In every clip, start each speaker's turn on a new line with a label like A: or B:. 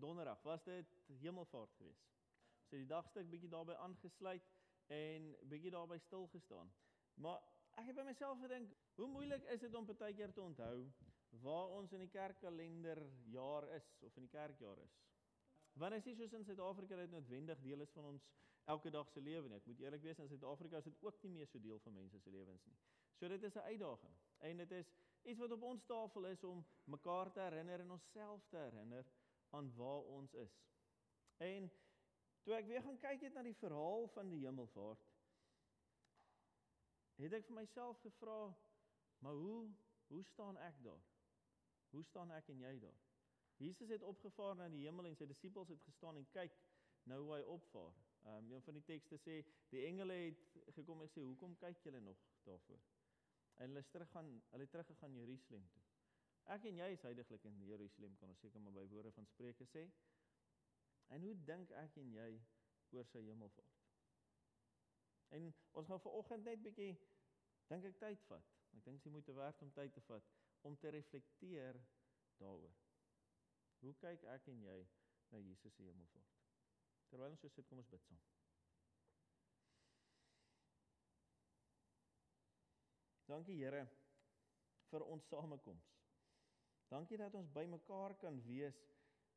A: donderdag was dit hemelvaart geweest. Ons het die dagstuk bietjie daarbey aangesluit en bietjie daarbey stil gestaan. Maar ek het by myself gedink, hoe moeilik is dit om baie keer te onthou waar ons in die kerkkalender jaar is of in die kerkjaar is? Want as jy soos in Suid-Afrika dit noodwendig deel is van ons elke dag se lewe nie. Ek moet eerlik wees, in Suid-Afrika is dit ook nie meer so deel van mense se lewens nie. So dit is 'n uitdaging. En dit is iets wat op ons tafel is om mekaar te herinner en onsself te herinner aan waar ons is. En toe ek weer gaan kyk het na die verhaal van die hemelvaart, het ek vir myself gevra, maar hoe hoe staan ek daar? Hoe staan ek en jy daar? Jesus het opgevaar na die hemel en sy disippels het gestaan en kyk nou hoe hy opvaar. Ehm um, een van die tekste sê die engele het gekom en sê hoekom kyk julle nog daarvoor? En hulle is terug gaan hulle het teruggegaan Jerusalem toe. Ek en jy is heidaglik in Jerusalem kan ons seker maar by woorde van Spreuke sê. En hoe dink ek en jy oor sy hemelvaart? En ons gaan vanoggend net bietjie dink ek tyd vat. Ek dink jy moet te werk om tyd te vat om te reflekteer daaroor. Hoe kyk ek en jy na Jesus se hemelvaart? Terwyl ons so sit, kom ons bid saam. Dankie Here vir ons samekoms. Dankie dat ons bymekaar kan wees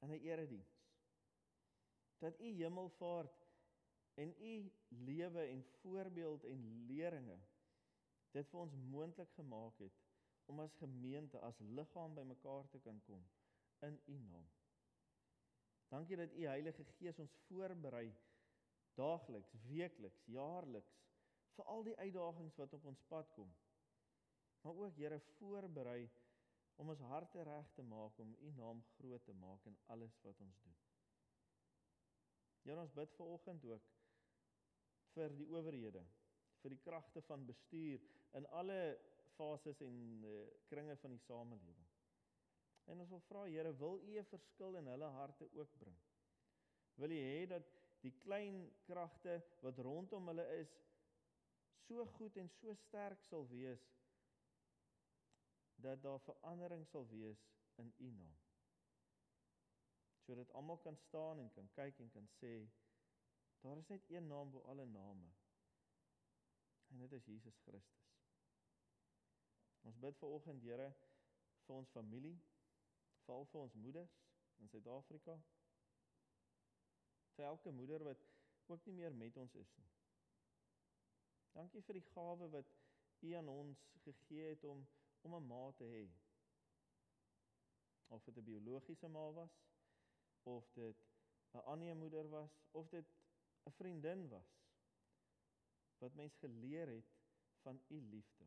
A: in 'n erediens. Dat u hemelvaart en u lewe en voorbeeld en leringe dit vir ons moontlik gemaak het om as gemeente as liggaam bymekaar te kan kom in U naam. Dankie dat U Heilige Gees ons voorberei daagliks, weekliks, jaarliks vir al die uitdagings wat op ons pad kom. Maar ook Here voorberei om ons harte reg te maak om U naam groot te maak in alles wat ons doen. Ja, ons bid vir oggend ook vir die owerhede, vir die kragte van bestuur in alle fases en uh, kringe van die samelewing. En ons wil vra Here, wil U 'n verskil in hulle harte ook bring? Wil U hê dat die klein kragte wat rondom hulle is so goed en so sterk sal wees dat daar verandering sal wees in U naam? Sodat almal kan staan en kan kyk en kan sê daar is net een naam bo alle name. En dit is Jesus Christus. Ons bid vir oggend Here vir ons familie val vir ons moeders in Suid-Afrika. Vir elke moeder wat ook nie meer met ons is nie. Dankie vir die gawe wat U aan ons gegee het om om 'n ma te hê. Of dit 'n biologiese ma was of dit 'n ander moeder was of dit 'n vriendin was wat mens geleer het van U liefde.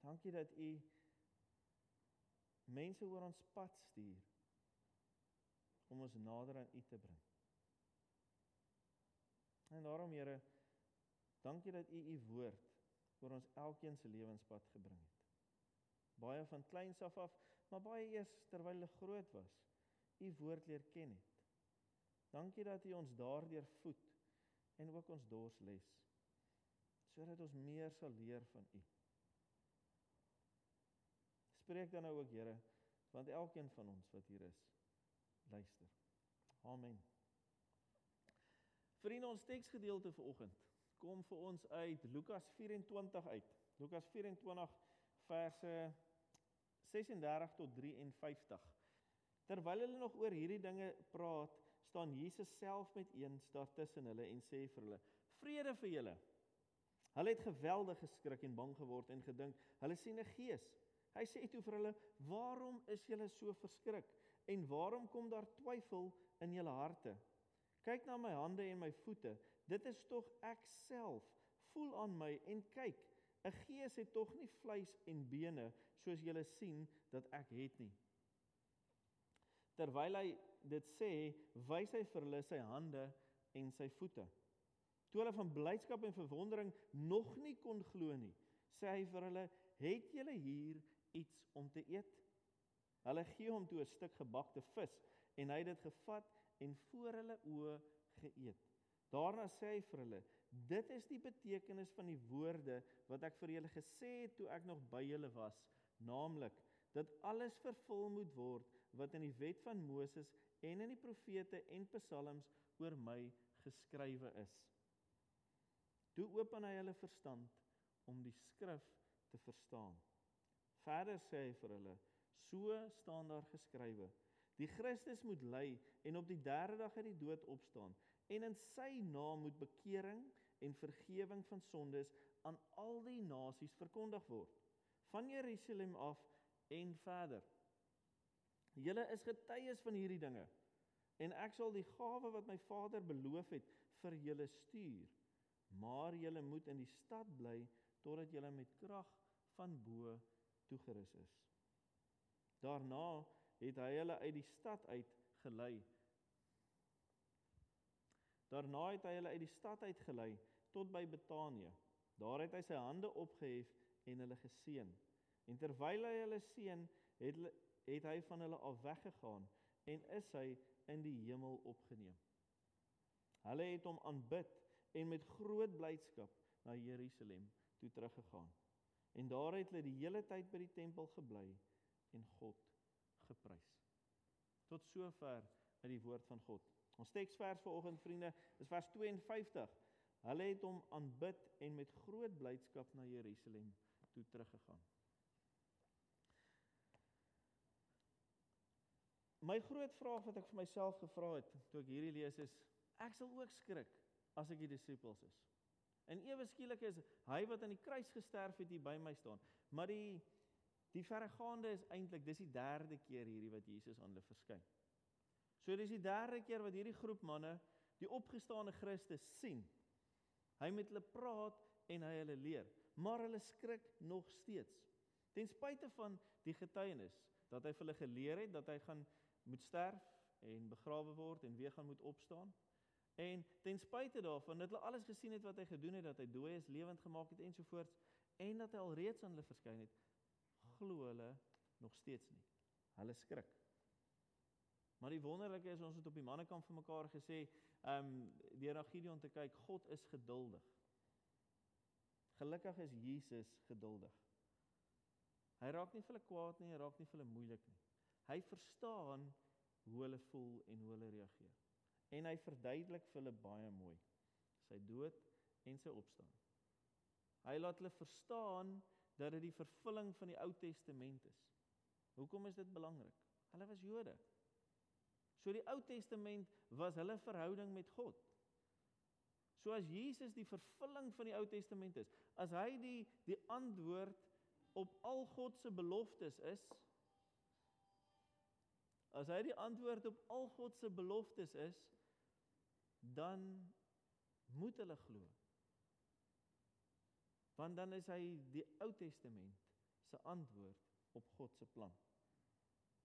A: Dankie dat U mense oor ons pad stuur om ons nader aan U te bring. En daarom Here, dankie dat U U woord oor ons elkeen se lewenspad gebring het. Baie van kleins af af, maar baie eers terwyl hulle groot was, U woord leer ken het. Dankie dat U ons daardeur voed en ook ons dors les sodat ons meer sal leer van U. Spreek dan nou ook, Here, want elkeen van ons wat hier is, luister. Amen. Vriende, ons teksgedeelte vir oggend kom vir ons uit Lukas 24 uit. Lukas 24 verse 36 tot 53. Terwyl hulle nog oor hierdie dinge praat, staan Jesus self met eens daar tussen hulle en sê vir hulle: "Vrede vir julle." Hulle het geweldig geskrik en bang geword en gedink hulle sien 'n gees. Hy sê toe vir hulle: "Waarom is julle so verskrik en waarom kom daar twyfel in julle harte? Kyk na my hande en my voete. Dit is tog ek self. Voel aan my en kyk. 'n Gees het tog nie vleis en bene soos julle sien dat ek het nie." Terwyl hy dit sê, wys hy vir hulle sy hande en sy voete. Toe hulle van blydskap en verwondering nog nie kon glo nie, sê hy vir hulle: "Het julle hier iets om te eet. Hulle gee hom toe 'n stuk gebakte vis en hy het dit gevat en voor hulle oë geëet. Daarna sê hy vir hulle: "Dit is die betekenis van die woorde wat ek vir julle gesê het toe ek nog by julle was, naamlik dat alles vervul moet word wat in die wet van Moses en in die profete en psalms oor my geskrywe is. Toe open hy hulle verstand om die skrif te verstaan. Verder sê hy vir hulle: "So staan daar geskrywe: Die Christus moet ly en op die 3de dag uit die dood opstaan en in sy naam moet bekering en vergifnis van sondes aan al die nasies verkondig word van Jerusalem af en verder. Julle is getuies van hierdie dinge en ek sal die gawe wat my Vader beloof het vir julle stuur. Maar julle moet in die stad bly totdat julle met krag van bo toegerus is. Daarna het hy hulle uit die stad uit gelei. Daarna het hy hulle uit die stad uit gelei tot by Betanië. Daar het hy sy hande opgehef en hulle geseën. En terwyl hy hulle seën, het het hy van hulle af weggegaan en is hy in die hemel opgeneem. Hulle het hom aanbid en met groot blydskap na Jerusalem toe teruggegaan. En daar het hulle die hele tyd by die tempel gebly en God geprys. Tot sover uit die woord van God. Ons teksvers vanoggend vriende is vers 52. Hulle het hom aanbid en met groot blydskap na Jerusalem toe teruggegaan. My groot vraag wat ek vir myself gevra het toe ek hierdie lees is ek sal ook skrik as ek die disippels is. En ewe skielik is hy wat aan die kruis gesterf het hier by my staan. Maar die Die verregaande is eintlik dis die derde keer hierdie wat Jesus aan hulle verskyn. So dis die derde keer wat hierdie groep manne die opgestane Christus sien. Hy met hulle praat en hy hulle leer, maar hulle skrik nog steeds. Ten spyte van die getuienis dat hy vir hulle geleer het dat hy gaan moet sterf en begrawe word en weer gaan moet opstaan. En ten spyte daarvan dat hulle alles gesien het wat hy gedoen het, dat hy dooies lewend gemaak het ensovoorts en dat hy alreeds aan hulle verskyn het, glo hulle nog steeds nie. Hulle skrik. Maar die wonderlike is ons het op die mannekamp vir mekaar gesê, ehm um, deur na Gideon te kyk, God is geduldig. Gelukkig is Jesus geduldig. Hy raak nie vir hulle kwaad nie, hy raak nie vir hulle moeilik nie. Hy verstaan hoe hulle voel en hoe hulle reageer. En hy verduidelik vir hulle baie mooi sy dood en sy opstaan. Hy laat hulle verstaan dat dit die vervulling van die Ou Testament is. Hoekom is dit belangrik? Hulle was Jode. So die Ou Testament was hulle verhouding met God. So as Jesus die vervulling van die Ou Testament is, as hy die die antwoord op al God se beloftes is, as hy die antwoord op al God se beloftes is, dan moet hulle glo want dan is hy die Ou Testament se antwoord op God se plan.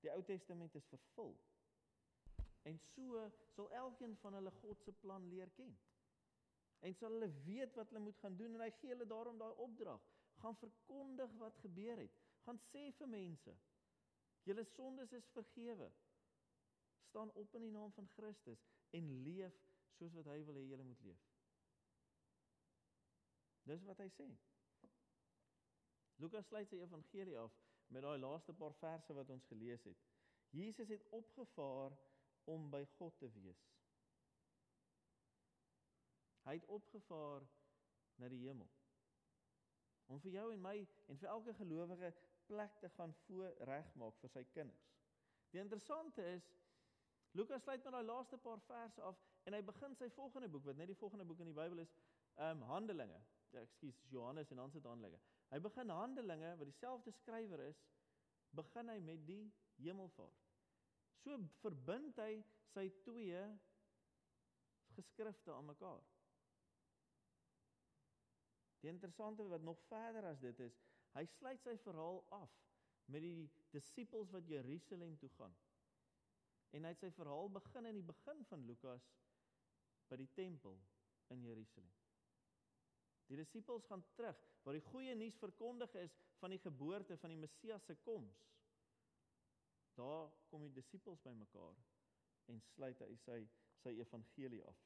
A: Die Ou Testament is vervul. En so sal elkeen van hulle God se plan leer ken. En sal hulle weet wat hulle moet gaan doen en hy gee hulle daarom daai opdrag. Gaan verkondig wat gebeur het. Gaan sê vir mense: "Julle sondes is vergewe. Staan op in die naam van Christus en leef soos wat hy wil hê julle moet leef." Dis wat hy sê. Lukas sluit sy evangelie af met daai laaste paar verse wat ons gelees het. Jesus het opgevaar om by God te wees. Hy het opgevaar na die hemel. Om vir jou en my en vir elke gelowige plek te gaan voorregmaak vir sy kinders. Die interessante is Lukas sluit met daai laaste paar verse af en hy begin sy volgende boek wat net die volgende boek in die Bybel is, ehm um, Handelinge ja, ekskuus, Johannes en dan sit Handelinge. Hy begin Handelinge wat dieselfde skrywer is, begin hy met die hemelvaart. So verbind hy sy twee geskrifte aan mekaar. Die interessante wat nog verder as dit is, hy sluit sy verhaal af met die disippels wat Jerusalem toe gaan. En hy het sy verhaal begin in die begin van Lukas by die tempel in Jerusalem. Die disippels gaan terug waar die goeie nuus verkondig is van die geboorte van die Messias se koms. Daar kom die disippels bymekaar en sluit hy sy sy evangelie af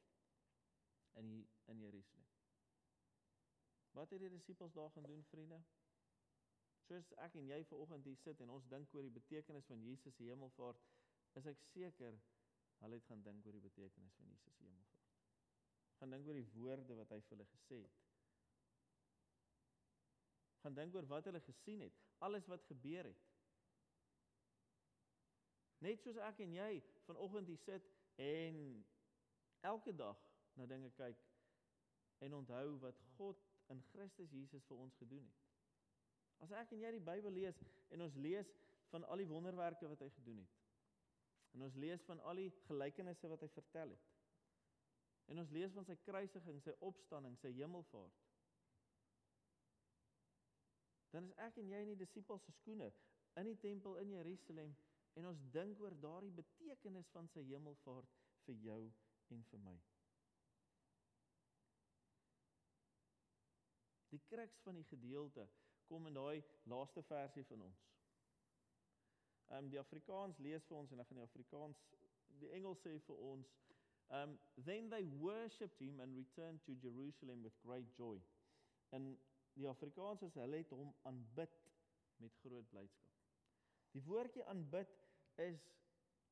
A: in die, in Jerusalem. Wat het die disippels daar gaan doen, vriende? Soos ek en jy ver oggend hier sit en ons dink oor die betekenis van Jesus se hemelvaart, is ek seker hulle het gaan dink oor die betekenis van Jesus se hemelvaart. Gaan dink oor die woorde wat hy vir hulle gesê het. Gaan dink oor wat hulle gesien het, alles wat gebeur het. Net soos ek en jy vanoggend hier sit en elke dag na dinge kyk en onthou wat God in Christus Jesus vir ons gedoen het. As ek en jy die Bybel lees en ons lees van al die wonderwerke wat hy gedoen het. En ons lees van al die gelykenisse wat hy vertel het. En ons lees van sy kruisiging, sy opstanding, sy hemelvaart. Dan is ek en jy in die disippels se skoene in die tempel in Jerusalem en ons dink oor daardie betekenis van sy hemelvaart vir jou en vir my. Die kruks van die gedeelte kom in daai laaste versie van ons. Ehm um, die Afrikaans lees vir ons en ek gaan die Afrikaans die Engels sê vir ons um then they worshipped him and returned to Jerusalem with great joy. En die Afrikaans is hulle het hom aanbid met groot blydskap. Die woordjie aanbid is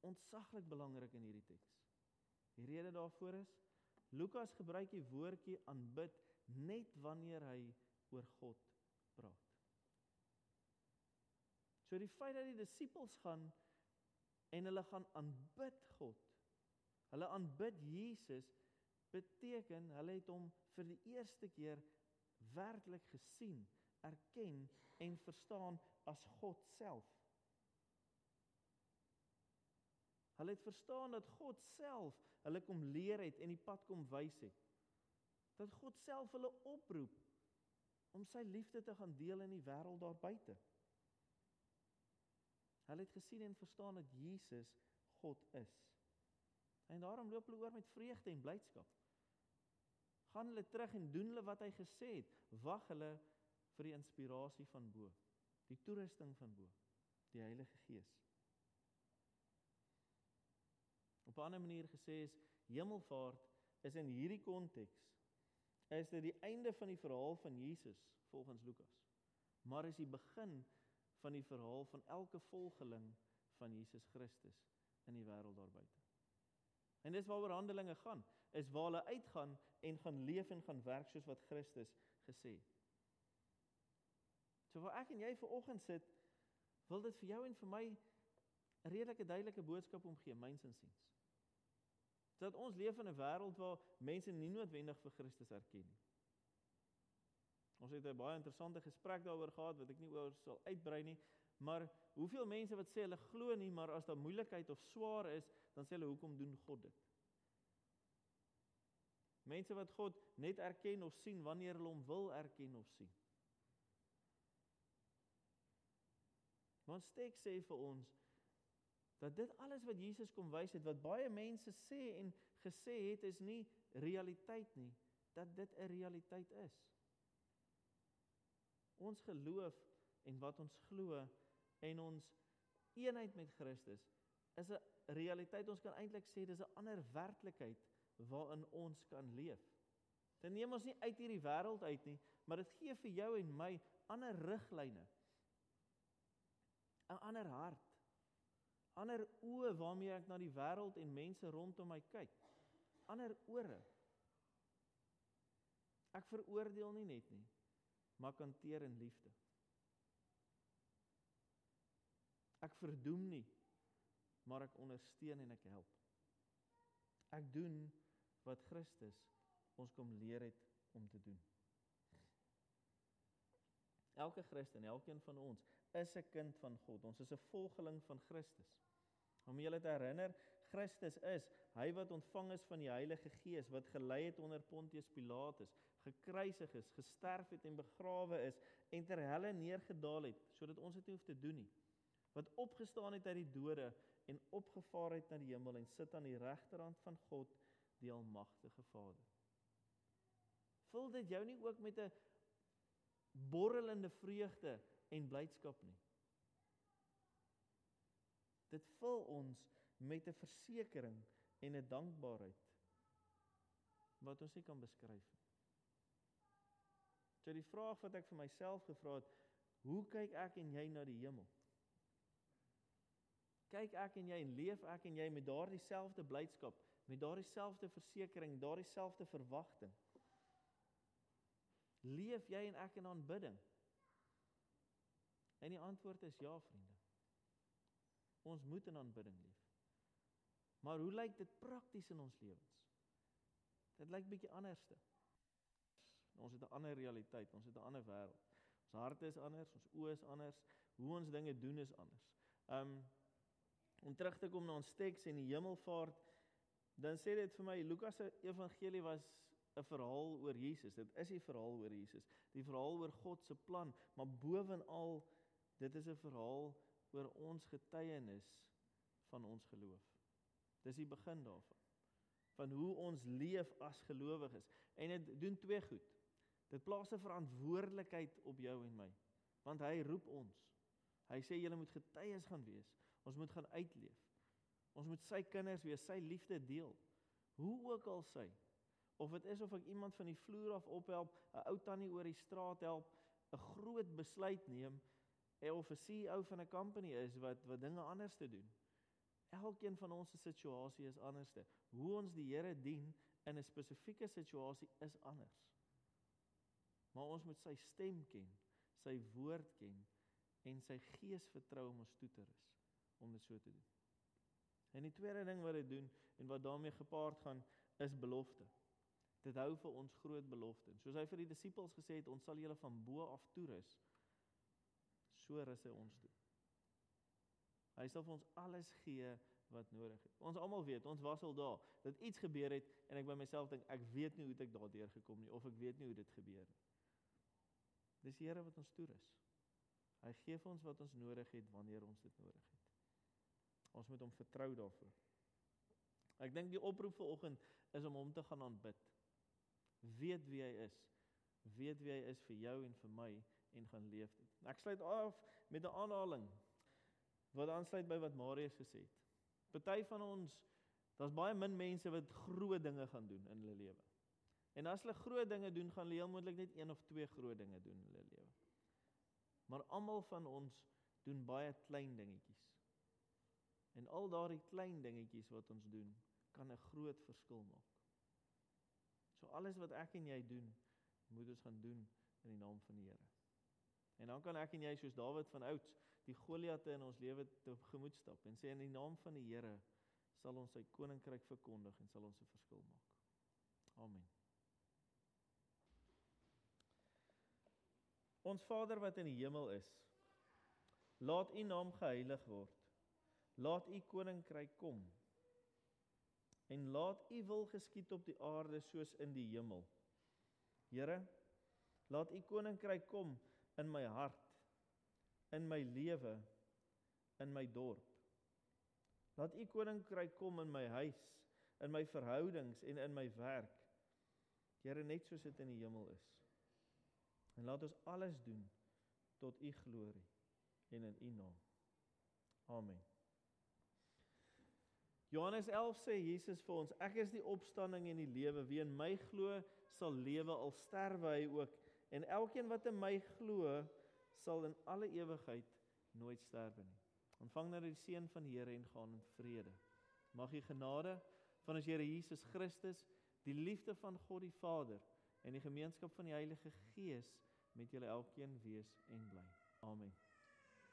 A: ontsaglik belangrik in hierdie teks. Die rede daarvoor is Lukas gebruik die woordjie aanbid net wanneer hy oor God praat. So die feit dat die disippels gaan en hulle gaan aanbid God. Hulle aanbid Jesus beteken hulle het hom vir die eerste keer werklik gesien, erken en verstaan as God self. Hulle het verstaan dat God self hulle kom leer het en die pad kom wys het. Dat God self hulle oproep om sy liefde te gaan deel in die wêreld daar buite. Hulle het gesien en verstaan dat Jesus God is. En daarom loop hulle oor met vreugde en blydskap. Gaan hulle terug en doen hulle wat hy gesê het. Wag hulle vir die inspirasie van bo, die toerusting van bo, die Heilige Gees. Op 'n ander manier gesê is hemelvaart is in hierdie konteks is dit die einde van die verhaal van Jesus volgens Lukas. Maar is die begin van die verhaal van elke volgeling van Jesus Christus in die wêreld daar buite. En dis waaroor Handelinge gaan, is waar hulle uitgaan en gaan leef en gaan werk soos wat Christus gesê het. So waar ek en jy ver oggend sit, wil dit vir jou en vir my 'n redelike duidelike boodskap omgee, myns insiens. Dat ons leef in 'n wêreld waar mense nie noodwendig vir Christus erken nie. Ons het 'n baie interessante gesprek daaroor gehad wat ek nie oor sal uitbrei nie, maar hoeveel mense wat sê hulle glo nie, maar as daar moeilikheid of swaar is, dan sê hulle hoekom doen God dit? Mense wat God net erken of sien wanneer hulle hom wil erken of sien. Want steek sê vir ons dat dit alles wat Jesus kom wys het wat baie mense sê en gesê het is nie realiteit nie, dat dit 'n realiteit is ons geloof en wat ons glo en ons eenheid met Christus is 'n realiteit ons kan eintlik sê dis 'n ander werklikheid waarin ons kan leef. Dit neem ons nie uit hierdie wêreld uit nie, maar dit gee vir jou en my ander riglyne. 'n ander hart. Ander oë waarmee ek na die wêreld en mense rondom my kyk. Ander ore. Ek veroordeel nie net nie maar kan teer in liefde. Ek verdoem nie, maar ek ondersteun en ek help. Ek doen wat Christus ons kom leer het om te doen. Elke Christen, elkeen van ons is 'n kind van God. Ons is 'n volgeling van Christus. Om julle te herinner, Christus is hy wat ontvang is van die Heilige Gees wat gelei het onder Pontius Pilatus, gekruisig is, gesterf het en begrawe is en ter helle neergedaal het sodat ons dit nie hoef te doen nie. Wat opgestaan het uit die dode en opgevaar het na die hemel en sit aan die regterhand van God, die almagtige Vader. Vul dit jou nie ook met 'n borrelende vreugde en blydskap nie. Dit vul ons met 'n versekering en 'n dankbaarheid wat ons nie kan beskryf nie. So die vraag wat ek vir myself gevra het, Hoe kyk ek en jy na die hemel? Kyk ek en jy en leef ek en jy met daardie selfde blydskap, met daardie selfde versekering, daardie selfde verwagting? Leef jy en ek in aanbidding? En die antwoord is ja, vriende. Ons moet in aanbidding leef. Maar hoe lyk dit prakties in ons lewens? Dit lyk bietjie anderste. Ons het 'n ander realiteit, ons het 'n ander wêreld. Ons harte is anders, ons oë is anders, hoe ons dinge doen is anders. Um om terug te kom na ons teks en die hemelvaart, dan sê dit vir my Lukas se evangelie was 'n verhaal oor Jesus. Dit is 'n verhaal oor Jesus, die verhaal oor God se plan, maar bovenal dit is 'n verhaal oor ons getuienis van ons geloof. Dis die begin daarvan. Van hoe ons leef as gelowiges. En dit doen twee goed. Dit plaas 'n verantwoordelikheid op jou en my. Want hy roep ons. Hy sê julle moet getuies gaan wees. Ons moet gaan uitleef. Ons moet sy kinders wees, sy liefde deel. Hoe ook al sy. Of dit is of ek iemand van die vloer af ophelp, 'n ou tannie oor die straat help, 'n groot besluit neem, of 'n CEO van 'n company is wat wat dinge anders te doen. Elkeen van ons se situasie is anderste. Hoe ons die Here dien in 'n spesifieke situasie is anders. Maar ons moet sy stem ken, sy woord ken en sy gees vertrou om ons toe te rus om dit so te doen. En die tweede ding wat dit doen en wat daarmee gepaard gaan is belofte. Dit hou vir ons groot belofte. Soos hy vir die disippels gesê het, ons sal julle van bo af toerus. So rus hy ons toe. Hy sal vir ons alles gee wat nodig is. Ons almal weet, ons was al daar, dat iets gebeur het en ek by myself dink ek weet nie hoe ek daardeur gekom nie of ek weet nie hoe dit gebeur nie. Dis die Here wat ons toerus. Hy gee vir ons wat ons nodig het wanneer ons dit nodig het. Ons moet hom vertrou daarvoor. Ek dink die oproep vir oggend is om hom te gaan aanbid. Weet wie hy is. Weet wie hy is vir jou en vir my en gaan leef dit. Ek sluit af met 'n aanhaling wat aansluit by wat Marius gesê het. Party van ons, daar's baie min mense wat groot dinge gaan doen in hulle lewe. En as hulle groot dinge doen, gaan hulle heel moontlik net een of twee groot dinge doen in hulle lewe. Maar almal van ons doen baie klein dingetjies. En al daardie klein dingetjies wat ons doen, kan 'n groot verskil maak. So alles wat ek en jy doen, moet ons gaan doen in die naam van die Here. En dan kan ek en jy soos Dawid van ouds die Goliatte in ons lewe te gemoed stap en sê in die naam van die Here sal ons sy koninkryk verkondig en sal ons 'n verskil maak. Amen. Ons Vader wat in die hemel is, laat U naam geheilig word. Laat U koninkryk kom. En laat U wil geskied op die aarde soos in die hemel. Here, laat U koninkryk kom in my hart, in my lewe, in my dorp. Laat u koninkryk kom in my huis, in my verhoudings en in my werk. Here net soos dit in die hemel is. En laat ons alles doen tot u glorie en in u naam. Amen. Johannes 11 sê Jesus vir ons, ek is die opstanding en die lewe. Wie in my glo, sal lewe al sterwe hy ook en elkeen wat in my glo sal in alle ewigheid nooit sterwe nie. Ontvang nou die seën van die Here en gaan in vrede. Mag die genade van ons Here Jesus Christus, die liefde van God die Vader en die gemeenskap van die Heilige Gees met julle elkeen wees en bly. Amen.